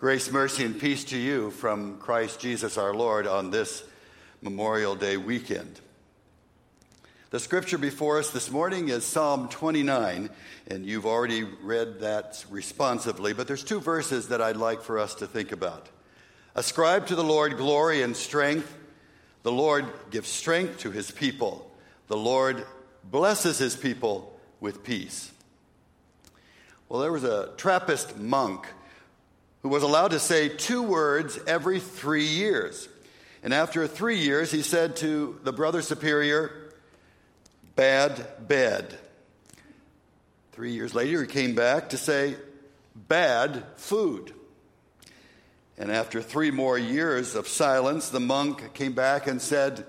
Grace, mercy, and peace to you from Christ Jesus our Lord on this Memorial Day weekend. The scripture before us this morning is Psalm 29, and you've already read that responsively, but there's two verses that I'd like for us to think about. Ascribe to the Lord glory and strength. The Lord gives strength to his people. The Lord blesses his people with peace. Well, there was a Trappist monk who was allowed to say two words every three years. And after three years, he said to the brother superior, Bad bed. Three years later, he came back to say, Bad food. And after three more years of silence, the monk came back and said,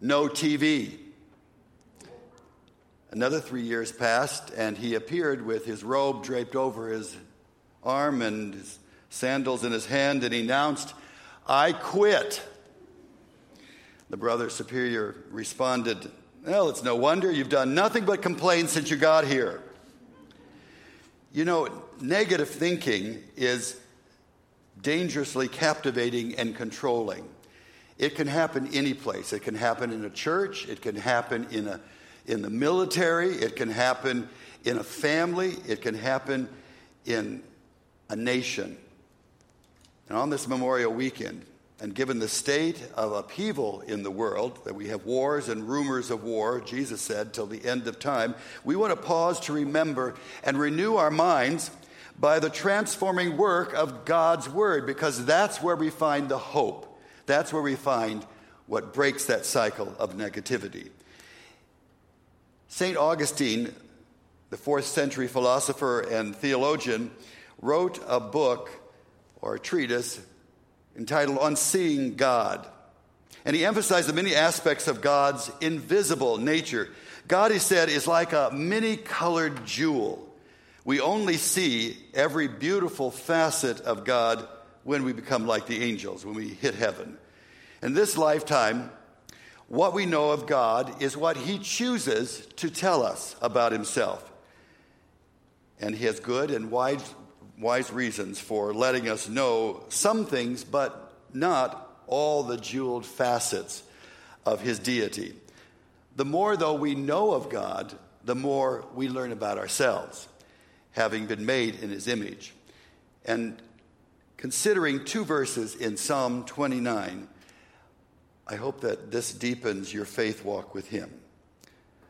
No TV. Another three years passed, and he appeared with his robe draped over his arm and his sandals in his hand, and he announced, I quit. The brother superior responded, Well, it's no wonder you've done nothing but complain since you got here. You know, negative thinking is dangerously captivating and controlling. It can happen any place. It can happen in a church, it can happen in, a, in the military, it can happen in a family, it can happen in a nation. And on this Memorial Weekend, and given the state of upheaval in the world, that we have wars and rumors of war, Jesus said, till the end of time, we want to pause to remember and renew our minds by the transforming work of God's Word, because that's where we find the hope. That's where we find what breaks that cycle of negativity. St. Augustine, the fourth century philosopher and theologian, wrote a book or a treatise entitled On Seeing God. And he emphasized the many aspects of God's invisible nature. God, he said, is like a many colored jewel. We only see every beautiful facet of God when we become like the angels, when we hit heaven. In this lifetime, what we know of God is what he chooses to tell us about himself. And he has good and wise wise reasons for letting us know some things, but not all the jeweled facets of his deity. The more, though, we know of God, the more we learn about ourselves, having been made in his image. And considering two verses in Psalm 29, I hope that this deepens your faith walk with him.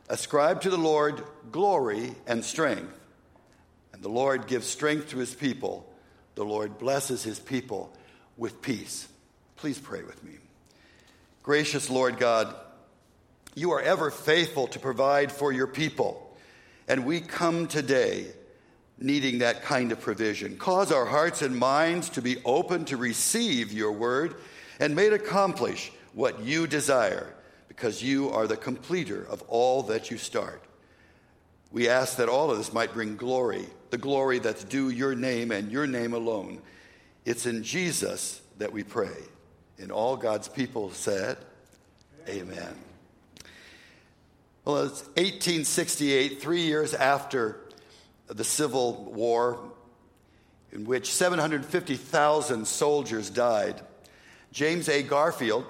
Ascribe to the Lord glory and strength and the Lord gives strength to his people. The Lord blesses his people with peace. Please pray with me. Gracious Lord God, you are ever faithful to provide for your people. And we come today needing that kind of provision. Cause our hearts and minds to be open to receive your word and may it accomplish what you desire because you are the completer of all that you start. We ask that all of this might bring glory, the glory that's due your name and your name alone. It's in Jesus that we pray. And all God's people said, Amen. Well, it's 1868, three years after the Civil War, in which 750,000 soldiers died. James A. Garfield,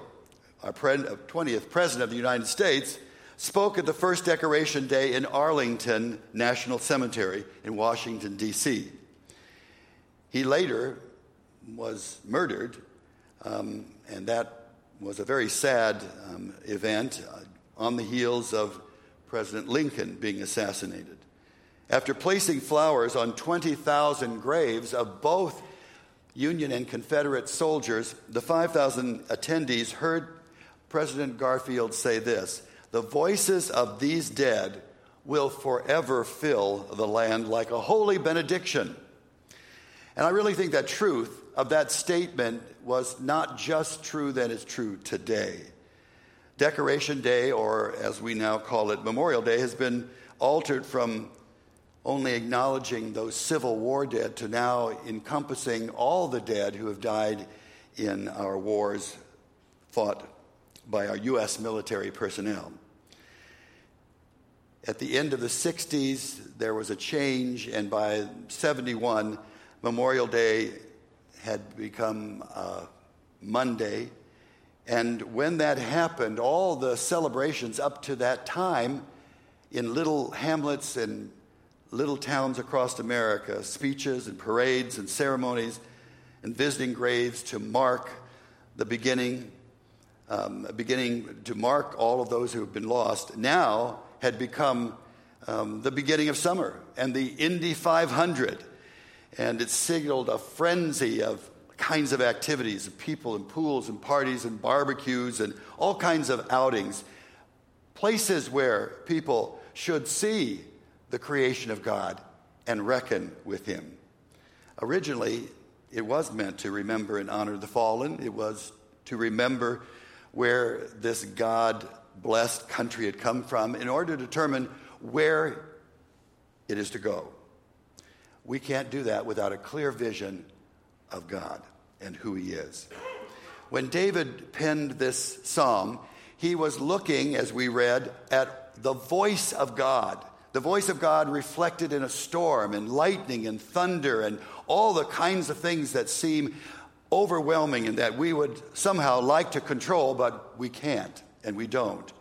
our 20th uh, President of the United States, spoke at the first Decoration Day in Arlington National Cemetery in Washington, D.C. He later was murdered, um, and that was a very sad um, event uh, on the heels of President Lincoln being assassinated. After placing flowers on 20,000 graves of both Union and Confederate soldiers, the 5,000 attendees heard President Garfield say this the voices of these dead will forever fill the land like a holy benediction. And I really think that truth of that statement was not just true then, it's true today. Decoration Day, or as we now call it, Memorial Day, has been altered from only acknowledging those Civil War dead to now encompassing all the dead who have died in our wars fought by our U.S. military personnel. At the end of the 60s, there was a change, and by 71, Memorial Day had become uh, Monday. And when that happened, all the celebrations up to that time in little hamlets and little towns across America, speeches and parades and ceremonies and visiting graves to mark the beginning, um, beginning to mark all of those who have been lost, now had become um, the beginning of summer and the Indy 500. And it signaled a frenzy of kinds of activities, of people and pools and parties and barbecues and all kinds of outings. Places where people should see the creation of God and reckon with Him. Originally, it was meant to remember and honor the fallen, it was to remember where this God blessed country had come from in order to determine where it is to go. We can't do that without a clear vision of God and who He is. When David penned this psalm, he was looking, as we read, at the voice of God. The voice of God reflected in a storm and lightning and thunder and all the kinds of things that seem overwhelming and that we would somehow like to control, but we can't and we don't.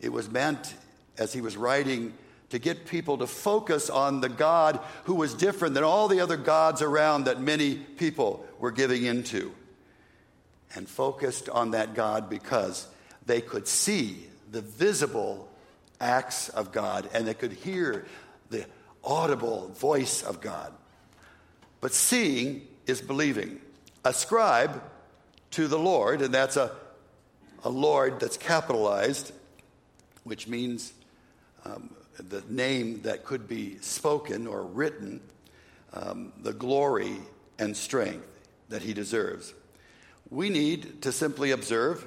It was meant, as he was writing, to get people to focus on the God who was different than all the other gods around that many people were giving into. And focused on that God because they could see the visible acts of God and they could hear the audible voice of God. But seeing is believing. Ascribe to the Lord, and that's a, a Lord that's capitalized, which means um, the name that could be spoken or written, um, the glory and strength that he deserves. We need to simply observe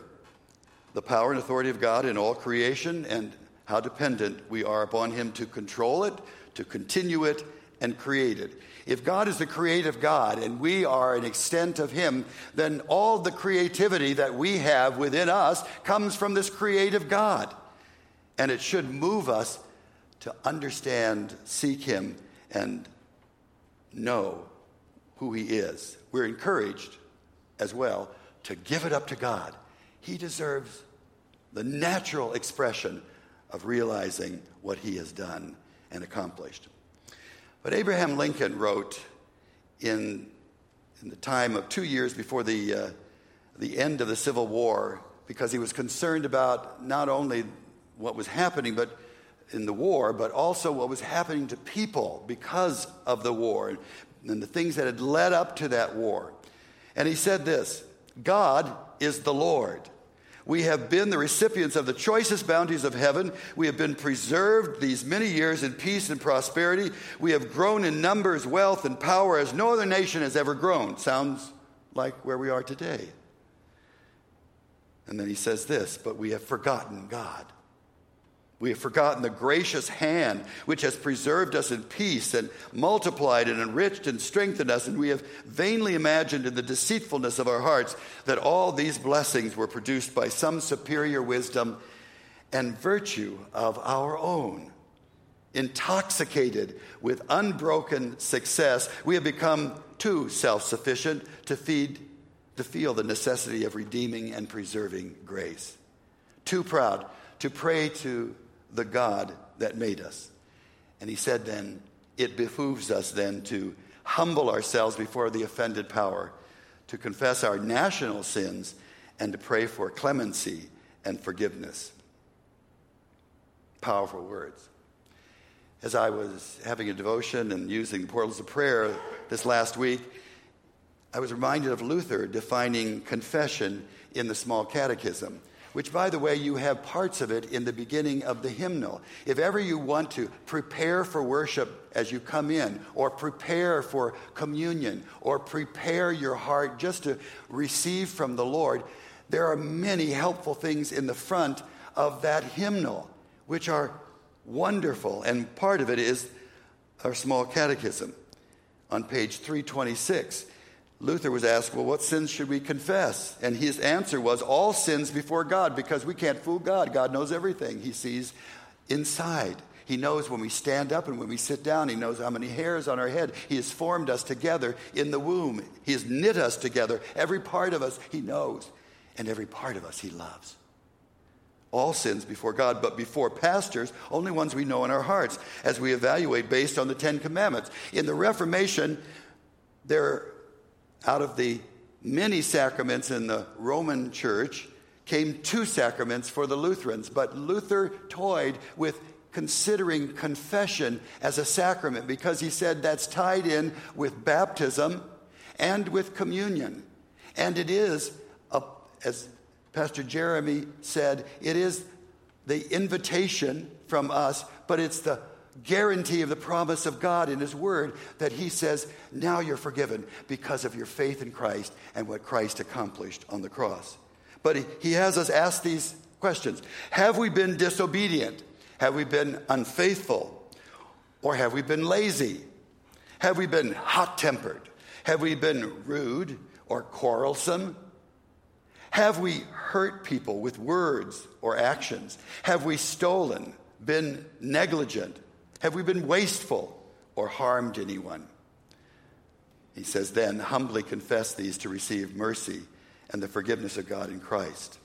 the power and authority of God in all creation and how dependent we are upon him to control it, to continue it, and create it. If God is the creative God and we are an extent of Him, then all the creativity that we have within us comes from this creative God. And it should move us to understand, seek Him, and know who He is. We're encouraged as well to give it up to God. He deserves the natural expression of realizing what He has done and accomplished. But Abraham Lincoln wrote in, in the time of two years before the, uh, the end of the Civil War, because he was concerned about not only what was happening, but in the war, but also what was happening to people because of the war and, and the things that had led up to that war. And he said this God is the Lord. We have been the recipients of the choicest bounties of heaven. We have been preserved these many years in peace and prosperity. We have grown in numbers, wealth, and power as no other nation has ever grown. Sounds like where we are today. And then he says this, but we have forgotten God. We have forgotten the gracious hand which has preserved us in peace and multiplied and enriched and strengthened us. And we have vainly imagined in the deceitfulness of our hearts that all these blessings were produced by some superior wisdom and virtue of our own. Intoxicated with unbroken success, we have become too self sufficient to feed, to feel the necessity of redeeming and preserving grace. Too proud to pray to the God that made us. And he said then, it behooves us then to humble ourselves before the offended power, to confess our national sins, and to pray for clemency and forgiveness. Powerful words. As I was having a devotion and using portals of prayer this last week, I was reminded of Luther defining confession in the small catechism which, by the way, you have parts of it in the beginning of the hymnal. If ever you want to prepare for worship as you come in, or prepare for communion, or prepare your heart just to receive from the Lord, there are many helpful things in the front of that hymnal, which are wonderful. And part of it is our small catechism on page 326. Luther was asked, Well, what sins should we confess? And his answer was, All sins before God, because we can't fool God. God knows everything, He sees inside. He knows when we stand up and when we sit down. He knows how many hairs on our head. He has formed us together in the womb. He has knit us together. Every part of us He knows, and every part of us He loves. All sins before God, but before pastors, only ones we know in our hearts as we evaluate based on the Ten Commandments. In the Reformation, there, out of the many sacraments in the Roman church, came two sacraments for the Lutherans, but Luther toyed with considering confession as a sacrament because he said that's tied in with baptism and with communion. And it is, a, as Pastor Jeremy said, it is the invitation from us, but it's the guarantee of the promise of God in His Word that He says, now you're forgiven because of your faith in Christ and what Christ accomplished on the cross. But He has us ask these questions Have we been disobedient? Have we been unfaithful? Or have we been lazy? Have we been hot tempered? Have we been rude or quarrelsome? Have we hurt people with words or actions? Have we stolen, been negligent? Have we been wasteful or harmed anyone? He says, then humbly confess these to receive mercy and the forgiveness of God in Christ.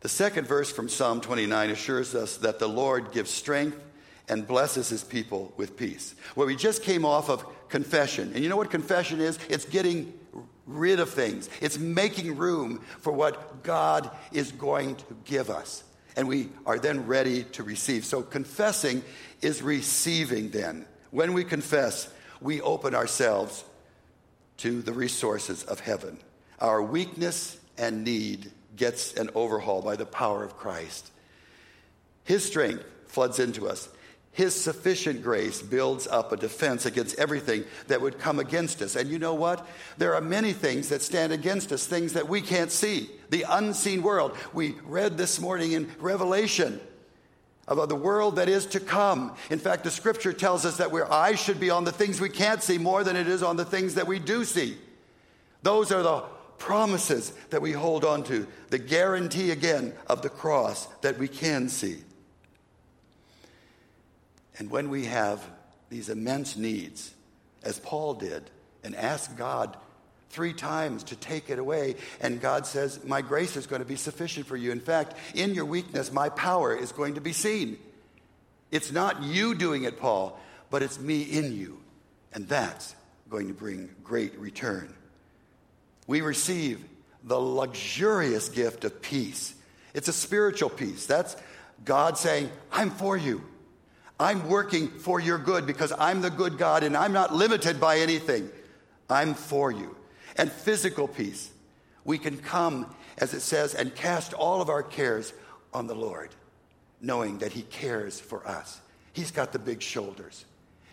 The second verse from Psalm 29 assures us that the Lord gives strength and blesses his people with peace. Well, we just came off of confession. And you know what confession is? It's getting rid of things, it's making room for what God is going to give us. And we are then ready to receive. So, confessing is receiving then. When we confess, we open ourselves to the resources of heaven. Our weakness and need gets an overhaul by the power of Christ. His strength floods into us. His sufficient grace builds up a defense against everything that would come against us. And you know what? There are many things that stand against us, things that we can't see. The unseen world. We read this morning in Revelation about the world that is to come. In fact, the scripture tells us that our eyes should be on the things we can't see more than it is on the things that we do see. Those are the promises that we hold on to, the guarantee again of the cross that we can see. And when we have these immense needs, as Paul did, and ask God three times to take it away, and God says, My grace is going to be sufficient for you. In fact, in your weakness, my power is going to be seen. It's not you doing it, Paul, but it's me in you. And that's going to bring great return we receive the luxurious gift of peace. It's a spiritual peace. That's God saying, I'm for you. I'm working for your good because I'm the good God and I'm not limited by anything. I'm for you. And physical peace. We can come, as it says, and cast all of our cares on the Lord, knowing that He cares for us. He's got the big shoulders.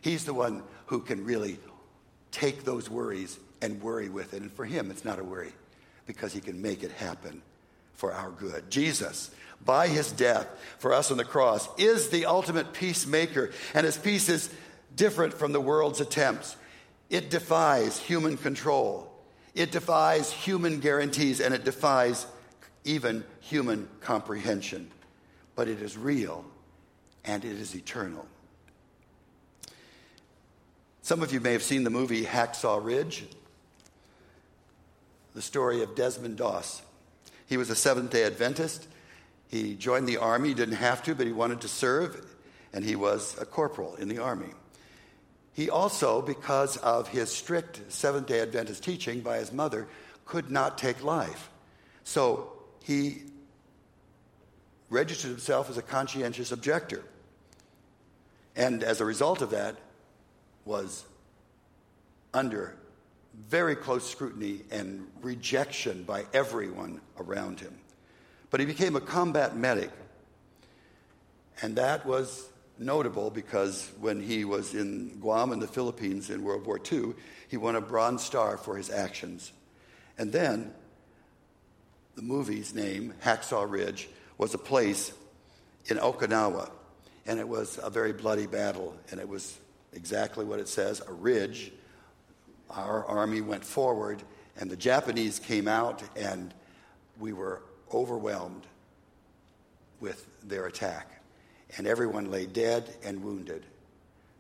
He's the one who can really take those worries and worry with it. And for him, it's not a worry because he can make it happen for our good. Jesus, by his death for us on the cross, is the ultimate peacemaker, and his peace is different from the world's attempts. It defies human control, it defies human guarantees, and it defies even human comprehension. But it is real and it is eternal. Some of you may have seen the movie Hacksaw Ridge the story of Desmond Doss. He was a Seventh day Adventist. He joined the Army, he didn't have to, but he wanted to serve, and he was a corporal in the Army. He also, because of his strict Seventh day Adventist teaching by his mother, could not take life. So he registered himself as a conscientious objector. And as a result of that, was under very close scrutiny and rejection by everyone around him. But he became a combat medic. And that was notable because when he was in Guam and the Philippines in World War II, he won a Bronze Star for his actions. And then the movie's name, Hacksaw Ridge, was a place in Okinawa. And it was a very bloody battle. And it was exactly what it says a ridge our army went forward, and the Japanese came out, and we were overwhelmed with their attack. And everyone lay dead and wounded.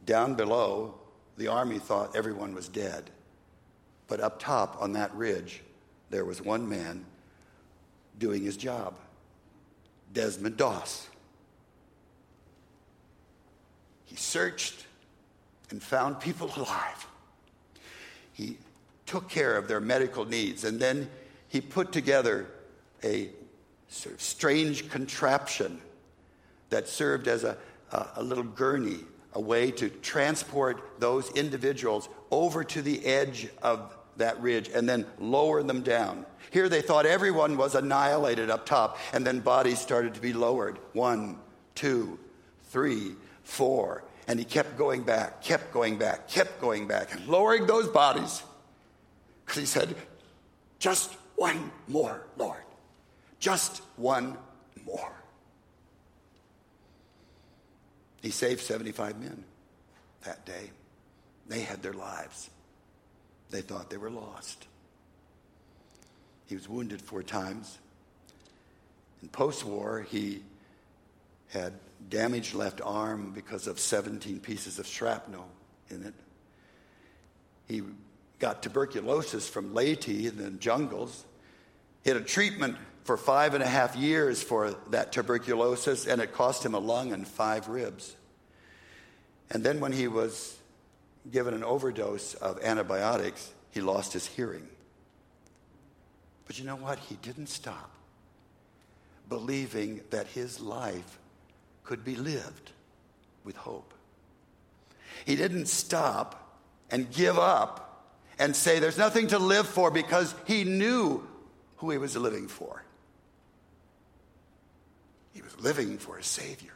Down below, the army thought everyone was dead. But up top on that ridge, there was one man doing his job Desmond Doss. He searched and found people alive. He took care of their medical needs, and then he put together a sort of strange contraption that served as a, a, a little gurney, a way to transport those individuals over to the edge of that ridge and then lower them down. Here they thought everyone was annihilated up top, and then bodies started to be lowered. One, two, three, four. And he kept going back, kept going back, kept going back, and lowering those bodies. Because he said, just one more, Lord. Just one more. He saved 75 men that day. They had their lives. They thought they were lost. He was wounded four times. In post war, he had damaged left arm because of 17 pieces of shrapnel in it. He got tuberculosis from laity in the jungles. He had a treatment for five and a half years for that tuberculosis, and it cost him a lung and five ribs. And then, when he was given an overdose of antibiotics, he lost his hearing. But you know what? He didn't stop believing that his life could be lived with hope. He didn't stop and give up and say there's nothing to live for because he knew who he was living for. He was living for his Savior,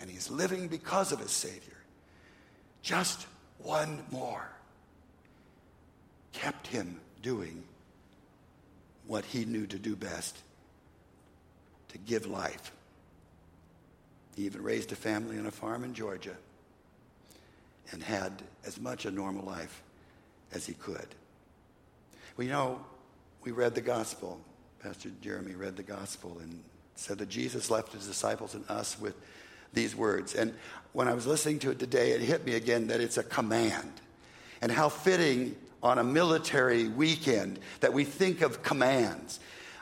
and he's living because of his Savior. Just one more kept him doing what he knew to do best to give life. He even raised a family on a farm in Georgia and had as much a normal life as he could. We know, we read the gospel. Pastor Jeremy read the gospel and said that Jesus left his disciples and us with these words. And when I was listening to it today, it hit me again that it's a command. And how fitting on a military weekend that we think of commands.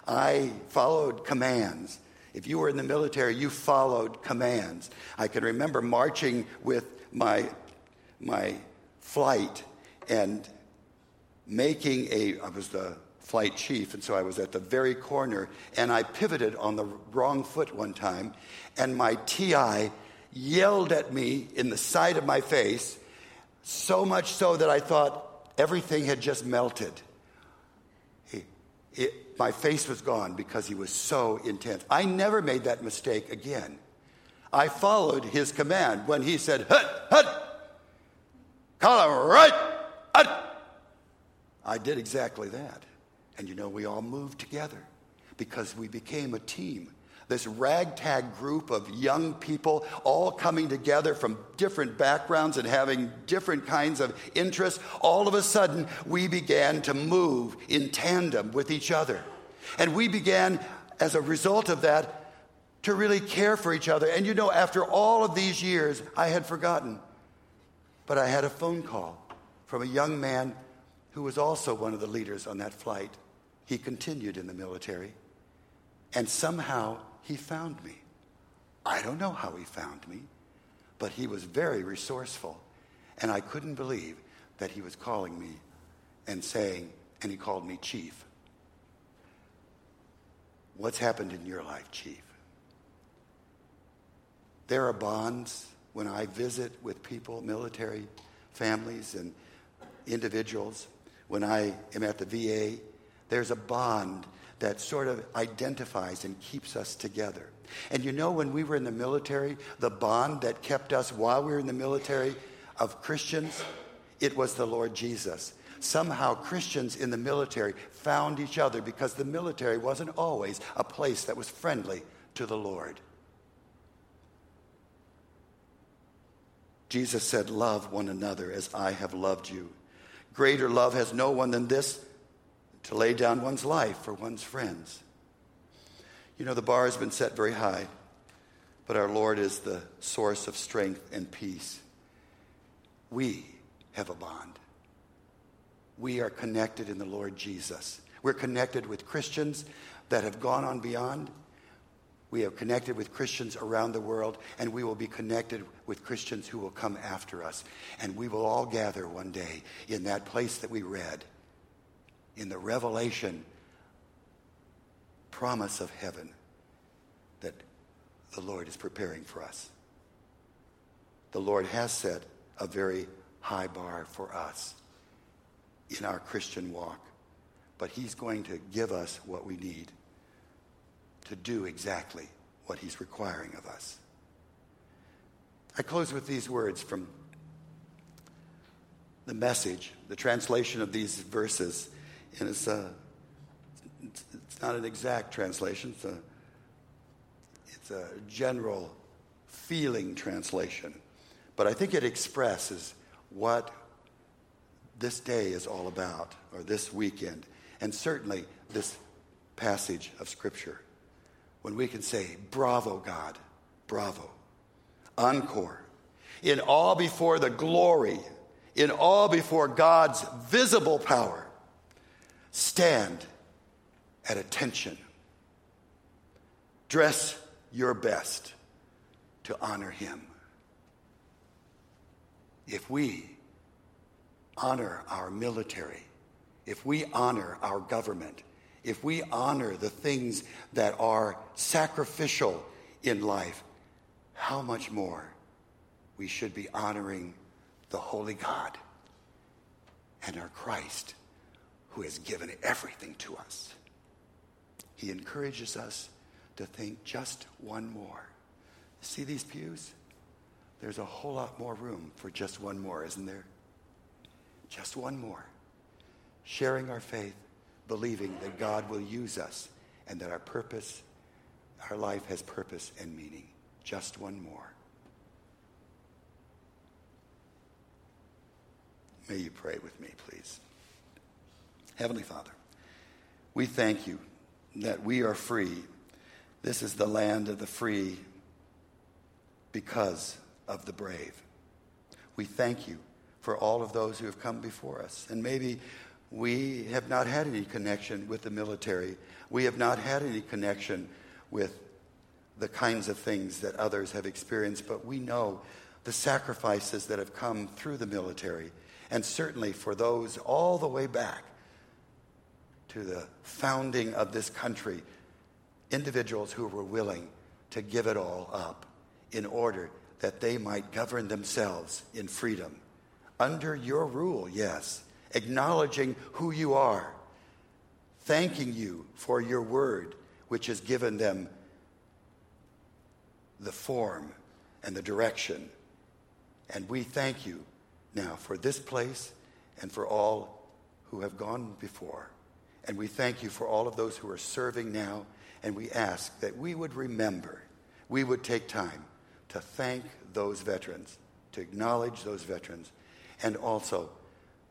I followed commands. If you were in the military, you followed commands. I can remember marching with my, my flight and making a, I was the flight chief, and so I was at the very corner, and I pivoted on the wrong foot one time, and my TI yelled at me in the side of my face, so much so that I thought everything had just melted. He, it, my face was gone because he was so intense. I never made that mistake again. I followed his command when he said, Hut, hut, column right, hut. I did exactly that. And you know, we all moved together because we became a team. This ragtag group of young people all coming together from different backgrounds and having different kinds of interests. All of a sudden, we began to move in tandem with each other. And we began, as a result of that, to really care for each other. And you know, after all of these years, I had forgotten. But I had a phone call from a young man who was also one of the leaders on that flight. He continued in the military, and somehow he found me. I don't know how he found me, but he was very resourceful, and I couldn't believe that he was calling me and saying, and he called me Chief. What's happened in your life, Chief? There are bonds when I visit with people, military families, and individuals. When I am at the VA, there's a bond that sort of identifies and keeps us together. And you know, when we were in the military, the bond that kept us while we were in the military of Christians, it was the Lord Jesus. Somehow, Christians in the military found each other because the military wasn't always a place that was friendly to the Lord. Jesus said, Love one another as I have loved you. Greater love has no one than this to lay down one's life for one's friends. You know, the bar has been set very high, but our Lord is the source of strength and peace. We have a bond. We are connected in the Lord Jesus. We're connected with Christians that have gone on beyond. We have connected with Christians around the world, and we will be connected with Christians who will come after us. And we will all gather one day in that place that we read, in the revelation promise of heaven that the Lord is preparing for us. The Lord has set a very high bar for us in our Christian walk, but He's going to give us what we need to do exactly what He's requiring of us. I close with these words from the message, the translation of these verses. And it's, a, it's not an exact translation, it's a, it's a general feeling translation. But I think it expresses what this day is all about, or this weekend, and certainly this passage of Scripture. When we can say, Bravo, God, bravo. Encore. In awe before the glory, in awe before God's visible power, stand at attention. Dress your best to honor Him. If we honor our military, if we honor our government, if we honor the things that are sacrificial in life, how much more we should be honoring the Holy God and our Christ who has given everything to us. He encourages us to think just one more. See these pews? There's a whole lot more room for just one more, isn't there? Just one more. Sharing our faith, believing that God will use us and that our purpose, our life has purpose and meaning. Just one more. May you pray with me, please. Heavenly Father, we thank you that we are free. This is the land of the free because of the brave. We thank you for all of those who have come before us. And maybe we have not had any connection with the military. We have not had any connection with the kinds of things that others have experienced, but we know the sacrifices that have come through the military, and certainly for those all the way back to the founding of this country, individuals who were willing to give it all up in order that they might govern themselves in freedom. Under your rule, yes, acknowledging who you are, thanking you for your word, which has given them the form and the direction. And we thank you now for this place and for all who have gone before. And we thank you for all of those who are serving now. And we ask that we would remember, we would take time to thank those veterans, to acknowledge those veterans, and also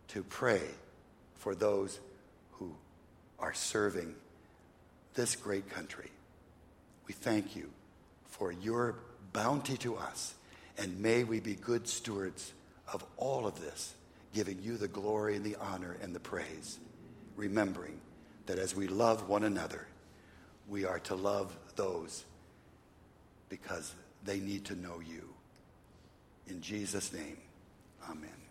to pray for those who are serving this great country. We thank you for your bounty to us, and may we be good stewards of all of this, giving you the glory and the honor and the praise, remembering that as we love one another, we are to love those because they need to know you. In Jesus' name, amen.